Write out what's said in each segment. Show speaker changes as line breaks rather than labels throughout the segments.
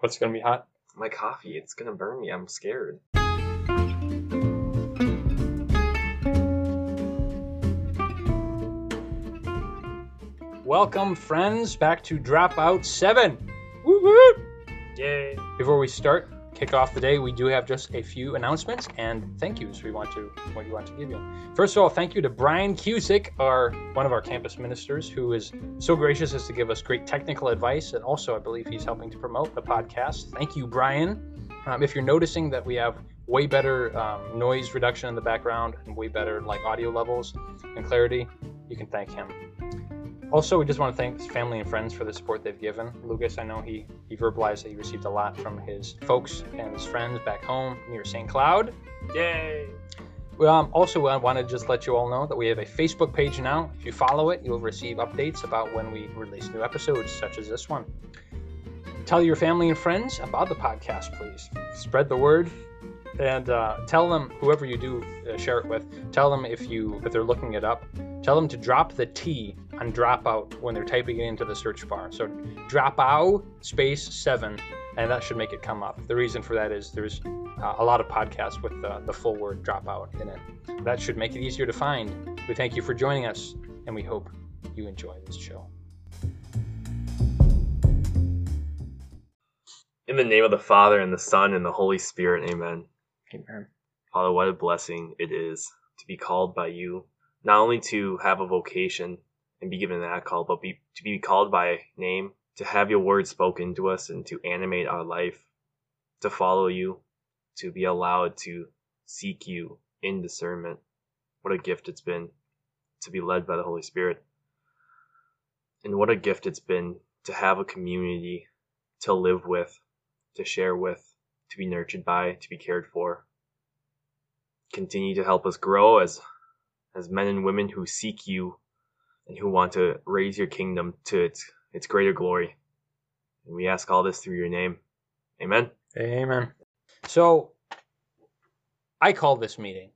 What's gonna be hot?
My coffee, it's gonna burn me. I'm scared.
Welcome, friends, back to Dropout 7. Woo woo!
Yay!
Before we start, kick off the day, we do have just a few announcements and thank yous we want to what we want to give you. First of all, thank you to Brian Cusick, our one of our campus ministers, who is so gracious as to give us great technical advice, and also I believe he's helping to promote the podcast. Thank you, Brian. Um, if you're noticing that we have way better um, noise reduction in the background and way better like audio levels and clarity, you can thank him. Also, we just want to thank his family and friends for the support they've given. Lucas, I know he, he verbalized that he received a lot from his folks and his friends back home near St. Cloud.
Yay!
Well, um, also, I want to just let you all know that we have a Facebook page now. If you follow it, you'll receive updates about when we release new episodes, such as this one. Tell your family and friends about the podcast, please. Spread the word, and uh, tell them whoever you do uh, share it with. Tell them if you if they're looking it up. Tell them to drop the T on dropout when they're typing it into the search bar. So dropout space seven, and that should make it come up. The reason for that is there's uh, a lot of podcasts with the, the full word dropout in it. That should make it easier to find. We thank you for joining us, and we hope you enjoy this show.
In the name of the Father, and the Son, and the Holy Spirit, amen.
Amen.
Father, what a blessing it is to be called by you, not only to have a vocation and be given that call, but be, to be called by name, to have your word spoken to us, and to animate our life, to follow you, to be allowed to seek you in discernment. What a gift it's been to be led by the Holy Spirit. And what a gift it's been to have a community to live with, to share with, to be nurtured by, to be cared for. Continue to help us grow as as men and women who seek you and who want to raise your kingdom to its its greater glory. And we ask all this through your name. Amen.
Amen. So, I called this meeting.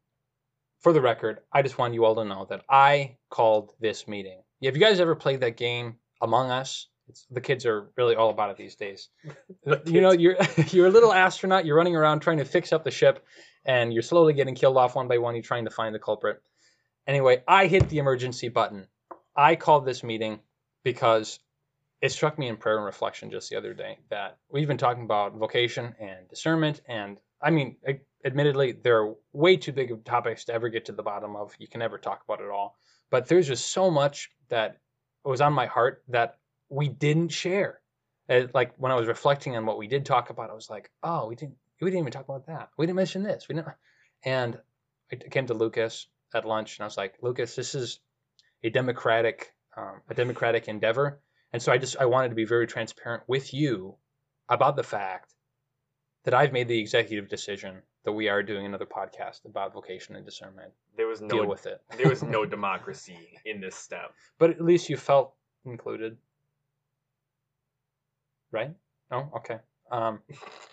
For the record, I just want you all to know that I called this meeting. Have you guys ever played that game Among Us? It's, the kids are really all about it these days. you know, you're you're a little astronaut. You're running around trying to fix up the ship, and you're slowly getting killed off one by one. You're trying to find the culprit. Anyway, I hit the emergency button. I called this meeting because it struck me in prayer and reflection just the other day that we've been talking about vocation and discernment, and I mean, admittedly, they're way too big of topics to ever get to the bottom of. You can never talk about it all, but there's just so much that was on my heart that we didn't share. It, like when I was reflecting on what we did talk about, I was like, oh, we didn't we didn't even talk about that. We didn't mention this. We didn't. And I came to Lucas at lunch, and I was like, Lucas, this is a democratic um, a democratic endeavor, and so I just I wanted to be very transparent with you about the fact that I've made the executive decision that we are doing another podcast about vocation and discernment.
There was no
Deal with it.
there was no democracy in this step.
But at least you felt included, right? No, okay. Um,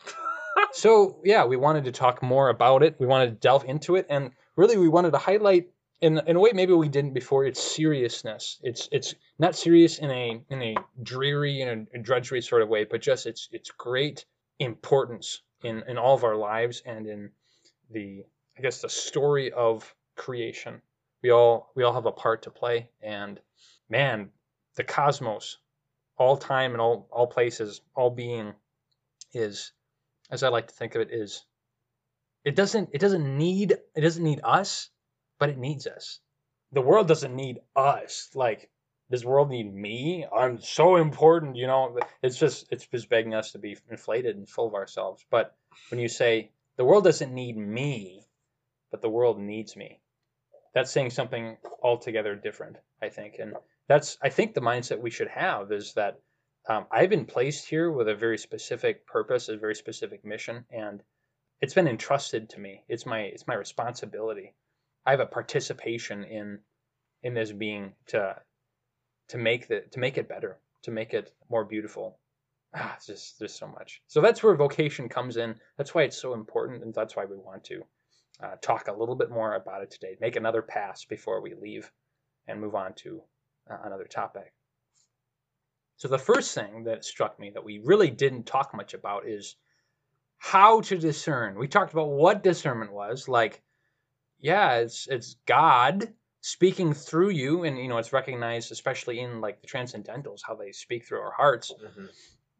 so yeah, we wanted to talk more about it. We wanted to delve into it, and really, we wanted to highlight in in a way maybe we didn't before. Its seriousness. It's it's not serious in a in a dreary and a drudgery sort of way, but just its its great importance in in all of our lives and in the I guess the story of creation. We all we all have a part to play, and man, the cosmos, all time and all all places, all being, is as I like to think of it, is it doesn't it doesn't need it doesn't need us, but it needs us. The world doesn't need us. Like does the world need me? I'm so important, you know. It's just it's just begging us to be inflated and full of ourselves. But when you say the world doesn't need me, but the world needs me, that's saying something altogether different, I think. And that's I think the mindset we should have is that um, I've been placed here with a very specific purpose, a very specific mission, and it's been entrusted to me. It's my it's my responsibility. I have a participation in in this being to to make the to make it better, to make it more beautiful. Ah, it's just there's so much. So that's where vocation comes in. That's why it's so important, and that's why we want to uh, talk a little bit more about it today. Make another pass before we leave, and move on to uh, another topic. So the first thing that struck me that we really didn't talk much about is how to discern. We talked about what discernment was, like yeah, it's it's God speaking through you and you know it's recognized especially in like the transcendentals how they speak through our hearts.
hmm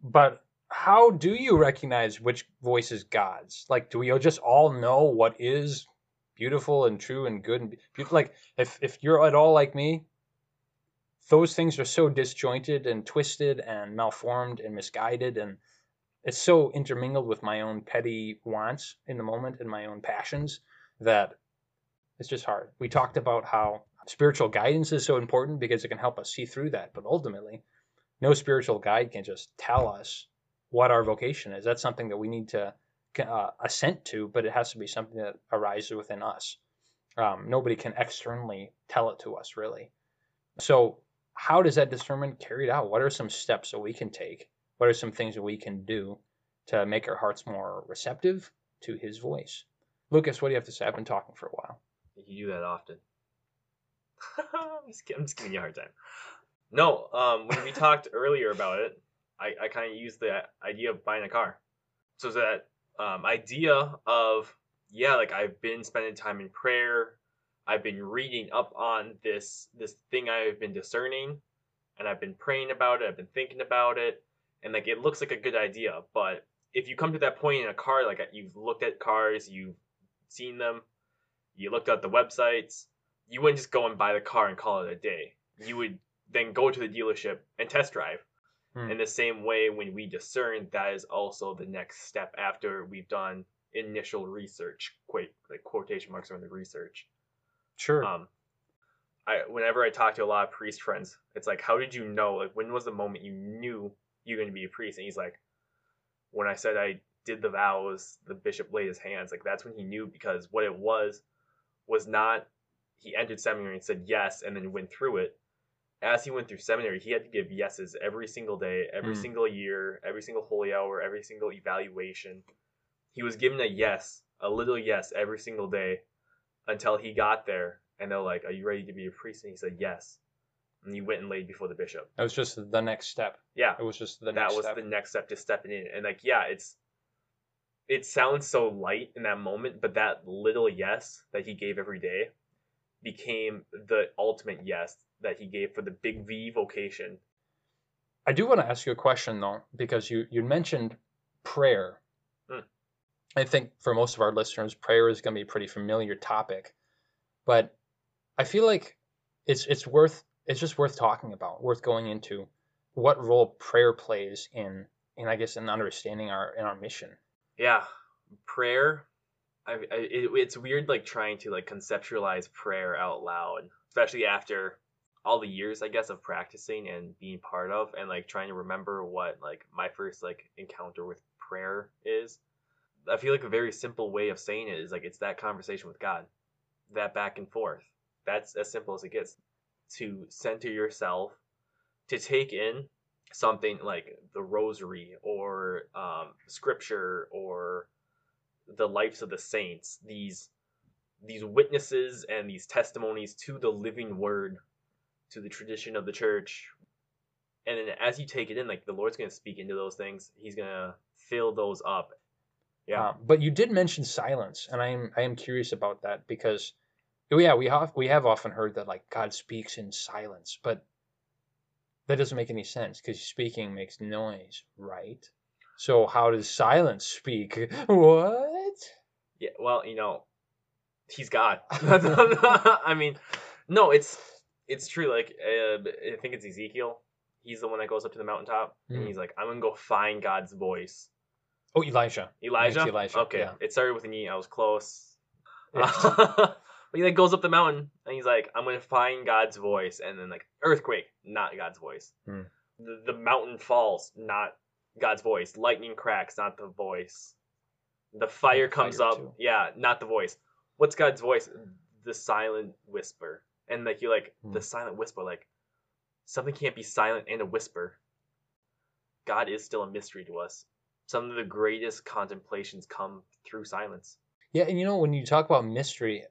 But how do you recognize which voice is God's? Like do we just all know what is beautiful and true and good and beautiful like if if you're at all like me, those things are so disjointed and twisted and malformed and misguided and it's so intermingled with my own petty wants in the moment and my own passions that it's just hard. We talked about how spiritual guidance is so important because it can help us see through that, but ultimately, no spiritual guide can just tell us what our vocation is. That's something that we need to uh, assent to, but it has to be something that arises within us. Um, nobody can externally tell it to us, really. So, how does that discernment carried out? What are some steps that we can take? What are some things that we can do to make our hearts more receptive to His voice? Lucas, what do you have to say? I've been talking for a while.
You do that often. I'm, just, I'm just giving you a hard time. No, um, when we talked earlier about it, I, I kind of used the idea of buying a car. So that um, idea of yeah, like I've been spending time in prayer. I've been reading up on this this thing I've been discerning, and I've been praying about it. I've been thinking about it, and like it looks like a good idea. But if you come to that point in a car, like you've looked at cars, you've seen them, you looked at the websites, you wouldn't just go and buy the car and call it a day. You would then go to the dealership and test drive.
Hmm.
In the same way, when we discern, that is also the next step after we've done initial research, quite like quotation marks around the research.
Sure.
Um, I whenever I talk to a lot of priest friends, it's like, how did you know? Like, when was the moment you knew you're going to be a priest? And he's like, when I said I did the vows, the bishop laid his hands. Like that's when he knew because what it was was not he entered seminary and said yes and then went through it. As he went through seminary, he had to give yeses every single day, every
Mm.
single year, every single holy hour, every single evaluation. He was given a yes, a little yes every single day until he got there and they're like, Are you ready to be a priest? And he said yes. And he went and laid before the bishop.
that was just the next step.
Yeah
It was just the
that
next
was
step.
the next step to stepping in and like yeah it's it sounds so light in that moment but that little yes that he gave every day became the ultimate yes that he gave for the big v vocation
I do want to ask you a question though, because you you mentioned prayer.
Hmm.
I think for most of our listeners, prayer is going to be a pretty familiar topic, but I feel like it's it's worth it's just worth talking about, worth going into what role prayer plays in in I guess in understanding our in our mission.
Yeah. Prayer? I, I it, it's weird like trying to like conceptualize prayer out loud especially after all the years i guess of practicing and being part of and like trying to remember what like my first like encounter with prayer is. I feel like a very simple way of saying it is like it's that conversation with god that back and forth. That's as simple as it gets. To center yourself to take in something like the rosary or um, scripture or the lives of the saints these these witnesses and these testimonies to the living word to the tradition of the church. And then as you take it in like the lord's going to speak into those things. He's going to fill those up. Yeah.
Uh, but you did mention silence, and I am I am curious about that because, yeah, we have we have often heard that like God speaks in silence, but that doesn't make any sense because speaking makes noise, right? So how does silence speak? What?
yeah well you know he's god i mean no it's it's true like uh, i think it's ezekiel he's the one that goes up to the mountaintop and
Mm.
he's like i'm gonna go find god's voice
Oh, Elijah.
Elijah?
Elijah,
Okay.
yeah.
It started with an E. I was close. He like goes up the mountain and he's like, I'm gonna find God's voice, and then like earthquake, not God's voice.
Hmm.
The, the mountain falls, not God's voice. Lightning cracks, not the voice. The fire comes
fire,
up,
too.
yeah, not the voice. What's God's voice? The silent whisper. And like you're like
Hmm.
the silent whisper, like something can't be silent and a whisper. God is still a mystery to us. Some of the greatest contemplations come through silence.
Yeah, and you know when you talk about mystery,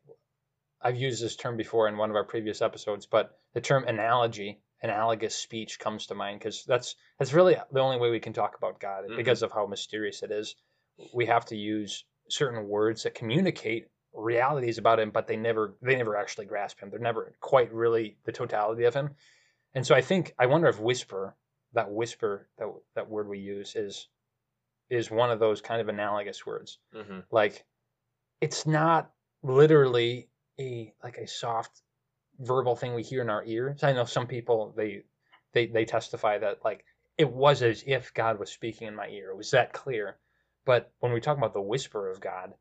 I've used this term before in one of our previous episodes, but the term analogy analogous speech comes to mind because that's that's really the only way we can talk about God
Mhm.
because of how mysterious it is. We have to use certain words that communicate realities about him, but they never they never actually grasp him. They're never quite really the totality of him. And so I think I wonder if whisper, that whisper, that that word we use is is one of those kind of analogous words.
hmm
Like it's not literally a like a soft verbal thing we hear in our ears. I know some people they they they testify that like it was as if God was speaking in my ear. It was that clear. But when we talk about the whisper of God,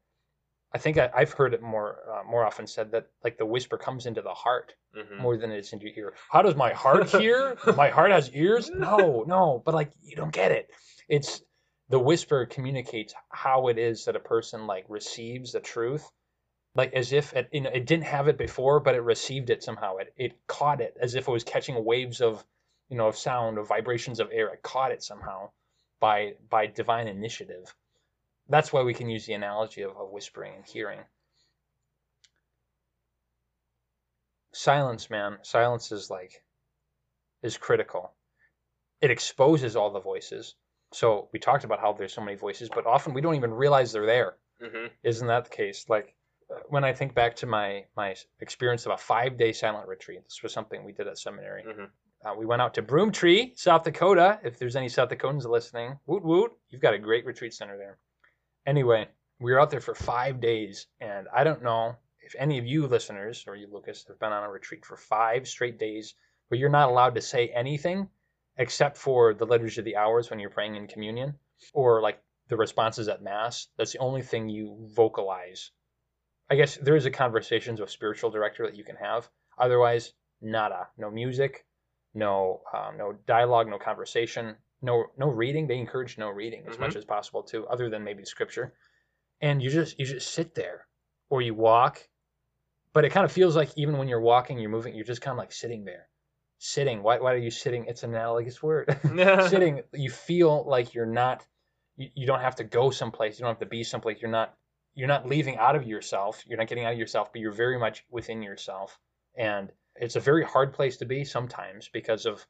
I think I, I've heard it more uh, more often said that like the whisper comes into the heart
hmm
more than it's into your ear. How does my heart hear? my heart has ears? No, no. But like you don't get it. It's the whisper communicates how it is that a person like receives the truth, like as if it you know it didn't have it before, but it received it somehow. It it caught it as if it was catching waves of you know of sound, of vibrations of air. It caught it somehow by by divine initiative. That's why we can use the analogy of, of whispering and hearing. silence man silence is like is critical it exposes all the voices so we talked about how there's so many voices but often we don't even realize they're there
hmm
isn't that the case like when i think back to my my experience of a five day silent retreat this was something we did at seminary.
Mhm.
uh, we went out to Broom Tree south dakota. If there's any south dakotans listening woot woot you've got a great retreat center there. Anyway we were out there for five days and i don't know if any of you listeners or you lucas have been on a retreat for five straight days where you're not allowed to say anything except for the liturgy of the hours when you're praying in communion or like the responses at mass. That's the only thing you vocalize i guess there is a conversations with spiritual director that you can have. Otherwise nada. No music no um, no dialogue no conversation no no reading. They encourage no reading as
Mhm.
much as possible too other than maybe scripture. And you just you just sit there or you walk but it kind of feels like even when you're walking you're moving you're just kind of like sitting there. Sitting. Why, why are you sitting? It's an analogous word. Sitting. You feel like you're not you, you don't have to go someplace. You don't have to be someplace. You're not you're not leaving out of yourself you're not getting out of yourself but you're very much within yourself. And it's a very hard place to be sometimes because of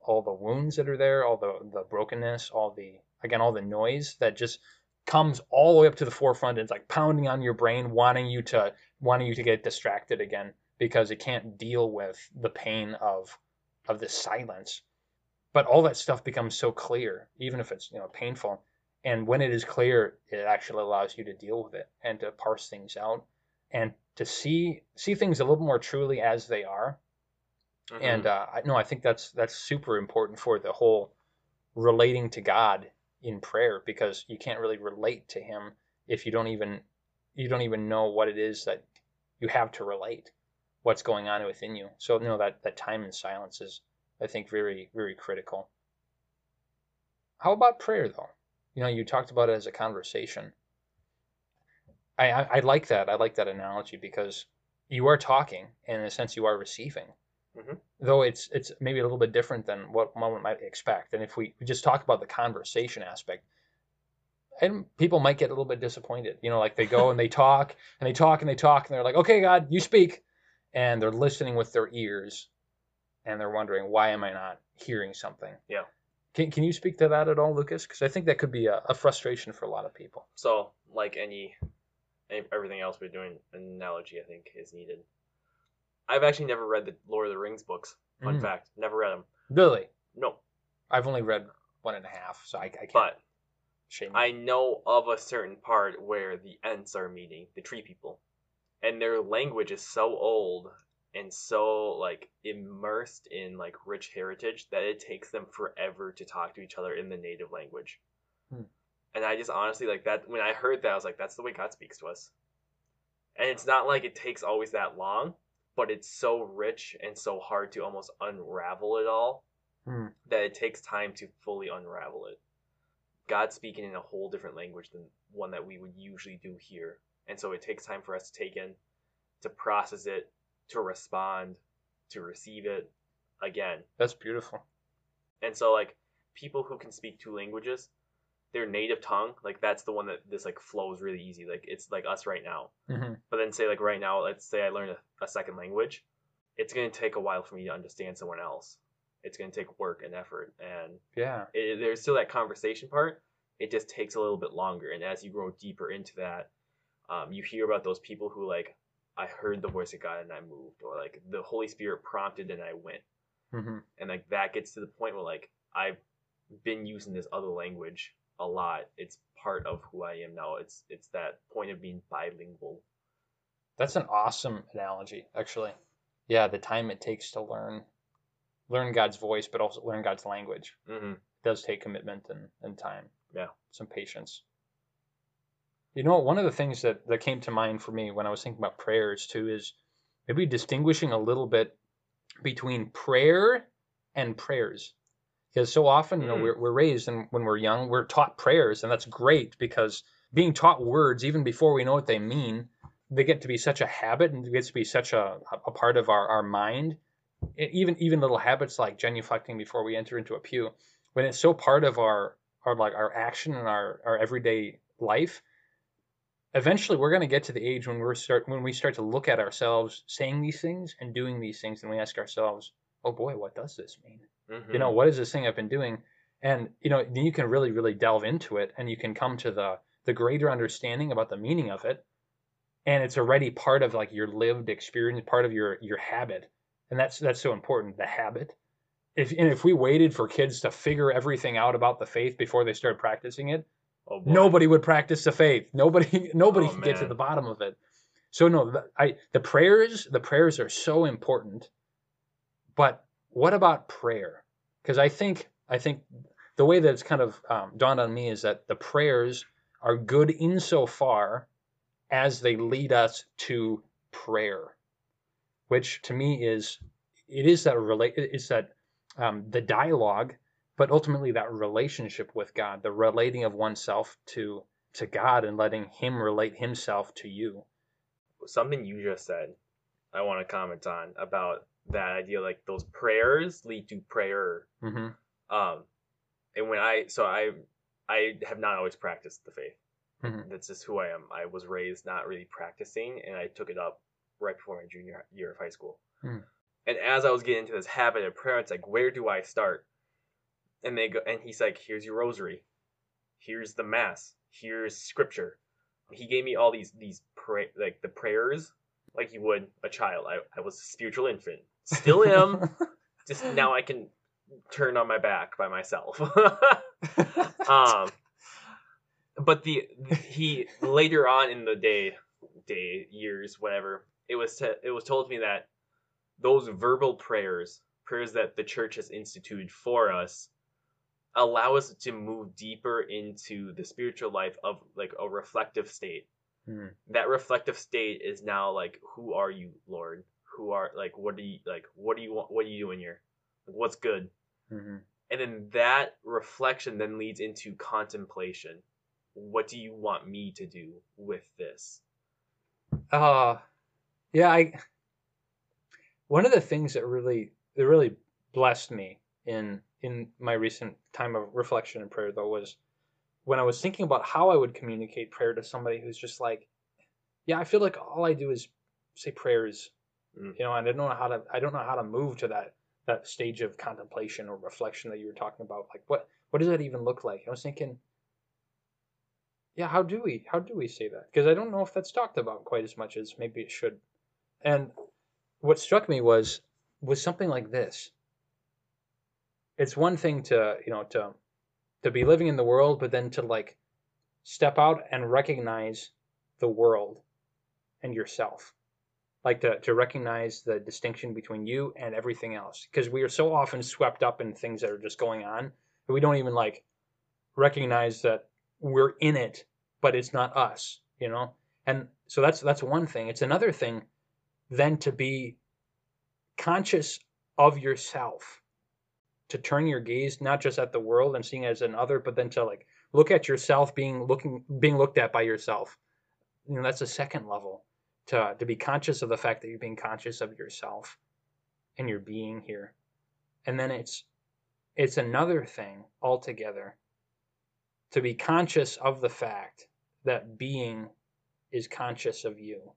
all the wounds that are there all the the brokenness all the again all the noise that just comes all the way up to the forefront and it's like pounding on your brain wanting you to wanting you to get distracted again because it can't deal with the pain of of this silence. But all that stuff becomes so clear even if it's you know painful and when it is clear it actually allows you to deal with it and to parse things out and to see see things a little more truly as they are
Mhm.
and uh, I no, I think that's that's super important for the whole relating to God in prayer because you can't really relate to Him if you don't even you don't even know what it is that you have to relate, what's going on within you. So no, that that time in silence is I think very very critical. How about prayer though? You know, you talked about it as a conversation. I, I, I like that. I like that analogy because you are talking, and in a sense, you are receiving mm-hmm. though it's it's maybe a little bit different than what one might expect. And if we just talk about the conversation aspect, and people might get a little bit disappointed. You know, like they go and they talk and they talk and they talk and they're like, "Okay, God, you speak," and they're listening with their ears, and they're wondering, "Why am I not hearing something?"
Yeah.
Can Can you speak to that at all, Lucas? Because I think that could be a, a frustration for a lot of people.
So, like any, any everything else we're doing, an analogy I think is needed. I've actually never read the Lord of the Rings books. Fun
Mm.
fact, never read them.
Really,
No,
I've only read one and a half, so I, I can't.
but
shame
I know of a certain part where the Ents are meeting the tree people, and their language is so old and so like immersed in like rich heritage that it takes them forever to talk to each other in the native language.
Hmm.
And I just honestly like that when I heard that I was like, that's the way God speaks to us. And it's not like it takes always that long, but it's so rich and so hard to almost unravel it all
Hmm.
that it takes time to fully unravel it. God's speaking in a whole different language than one that we would usually do here. And so it takes time for us to take in, to process it, to respond, to receive it again.
That's beautiful.
And so like people who can speak two languages, their native tongue, like that's the one that this like flows really easy. Like it's like us right now.
hmm
But then say like right now, let's say I learn a, a second language, it's gonna take a while for me to understand someone else. it's going to take work and effort and
Yeah.
it, there's still that conversation part it just takes a little bit longer and as you grow deeper into that um, you hear about those people who like i heard the voice of god and i moved or like the holy spirit prompted and i went
hmm
and like that gets to the point where like i've been using this other language a lot it's part of who i am now it's it's that point of being bilingual
That's an awesome analogy, actually. Yeah, the time it takes to learn learn God's voice, but also learn God's language.
hmm
It does take commitment and, and time.
Yeah.
Some patience. You know, one of the things that, that came to mind for me when I was thinking about prayers too is maybe distinguishing a little bit between prayer and prayers. Because so often, you know,
Mm.
we're, we're raised and when we're young, we're taught prayers, and that's great because being taught words, even before we know what they mean, they get to be such a habit and it gets to be such a, a part of our, our mind. E- Even even little habits like genuflecting before we enter into a pew, when it's so part of our our like our action and our, our everyday life, eventually we're going to get to the age when we're start when we start to look at ourselves saying these things and doing these things, and we ask ourselves, "Oh boy, what does this mean?"
hmm
you know what is this thing i've been doing? And you know then you can really really delve into it and you can come to the the greater understanding about the meaning of it. And it's already part of like your lived experience part of your your habit. And that's that's so important the habit. If and if we waited for kids to figure everything out about the faith before they started practicing it
oh,
nobody would practice the faith. Nobody nobody
Oh,
can get to the bottom of it. So no the, i the prayers the prayers are so important. But what about prayer? Because i think i think the way that it's kind of um, dawned on me is that the prayers are good insofar as they lead us to prayer which to me is it is that relate it's that um, the dialogue but ultimately that relationship with God, the relating of oneself to to God and letting Him relate Himself to you.
something you just said i want to comment on about that idea like those prayers lead to prayer
hmm
um and when i so i i have not always practiced the faith
Mhm.
that's just who i am i was raised not really practicing and i took it up right before my junior year of high school
Hmm.
and as i was getting into this habit of prayer it's like where do i start and they go and he's like here's your rosary. Here's the mass. Here's scripture. He gave me all these these pray like the prayers like you would a child. I, I was a spiritual infant. Still am. Just now I can turn on my back by myself. um, but the he later on in the day, day years whatever, it was to, it was told to me that those verbal prayers, prayers that the church has instituted for us, allow us to move deeper into the spiritual life of like a reflective state.
Hmm.
That reflective state is now like, who are you, Lord? Who are like, what do you like? What do you want? What are you doing here? Like, what's good?
Mhm.
and then that reflection then leads into contemplation what do you want me to do with this
Uh, yeah, I. One of the things that really that really blessed me in in my recent time of reflection and prayer though was when I was thinking about how I would communicate prayer to somebody who's just like, yeah, I feel like all I do is say prayers,
Mm.
you know, and I don't know how to I don't know how to move to that that stage of contemplation or reflection that you were talking about. Like, what what does that even look like? I was thinking, yeah, how do we how do we say that? Because I don't know if that's talked about quite as much as maybe it should. And what struck me was was something like this. It's one thing to you know to to be living in the world, but then to like step out and recognize the world and yourself. Like to, to recognize the distinction between you and everything else. Because we are so often swept up in things that are just going on that we don't even like recognize that we're in it, but it's not us, you know? And so that's that's one thing. It's another thing then to be conscious of yourself. To turn your gaze not just at the world and seeing as an other, but then to like look at yourself being looking being looked at by yourself. You know, that's a second level. To to be conscious of the fact that you're being conscious of yourself and your being here. And then it's it's another thing altogether to be conscious of the fact that being is conscious of you.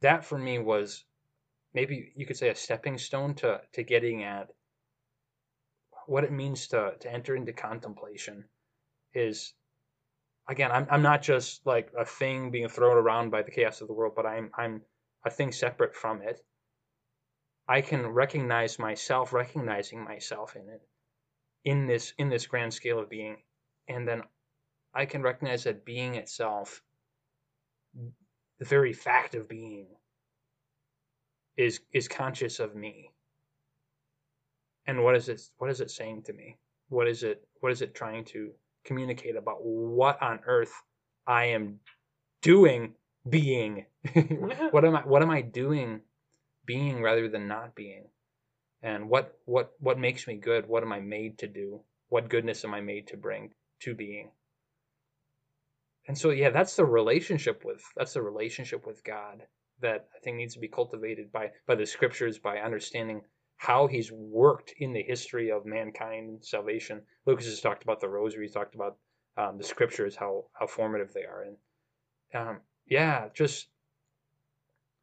That for me was maybe you could say a stepping stone to, to getting at what it means to to enter into contemplation is again I'm I'm not just like a thing being thrown around by the chaos of the world, but I'm I'm a thing separate from it. I can recognize myself, recognizing myself in it, in this in this grand scale of being, and then I can recognize that being itself, the very fact of being, is is conscious of me. And what is it what is it saying to me? What is it what is it trying to communicate about what on earth I am doing being? what am I what am I doing being rather than not being? And what what what makes me good? What am I made to do? What goodness am I made to bring to being? And so yeah, that's the relationship with that's the relationship with God that I think needs to be cultivated by by the scriptures by understanding how he's worked in the history of mankind and salvation. Lucas has talked about the rosary, he's talked about um, the scriptures, how how formative they are, and um, yeah, just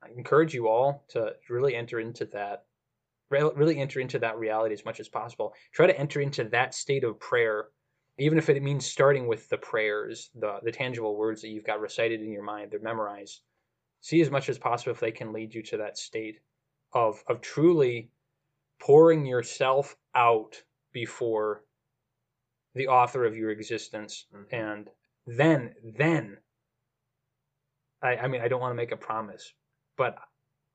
I encourage you all to really enter into that, really enter into that reality as much as possible. Try to enter into that state of prayer, even if it means starting with the prayers, the the tangible words that you've got recited in your mind, they're memorized. See as much as possible if they can lead you to that state of of truly pouring yourself out before the author of your existence mm-hmm. and then then I, I mean i don't want to make a promise but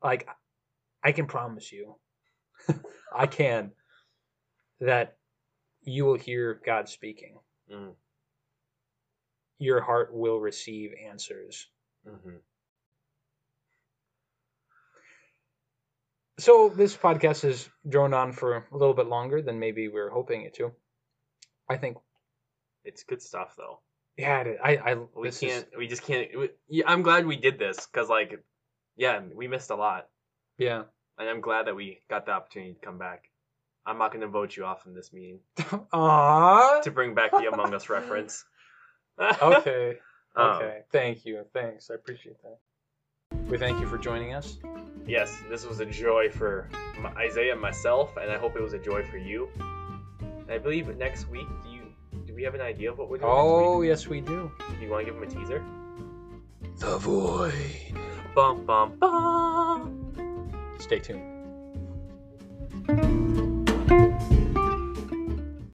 like i can promise you i can that you will hear god speaking mm. your heart will receive answers mm-hmm. So this podcast has droned on for a little bit longer than maybe we were hoping it to. I think
it's good stuff though.
Yeah, it, I, I
we can't. Is... We just can't. We, yeah, I'm glad we did this because, like, yeah, we missed a lot.
Yeah,
and I'm glad that we got the opportunity to come back. I'm not going to vote you off from this meeting.
Aww.
To bring back the Among Us reference.
okay. Um, okay. Um, thank you. Thanks. I appreciate that. We thank you for joining us.
Yes, this was a joy for Isaiah and myself, and I hope it was a joy for you. I believe next week, do you do we have an idea of what we're doing?
Oh, yes, we do.
Do you want to give them a teaser?
The Void.
Bum bum bum.
Stay tuned.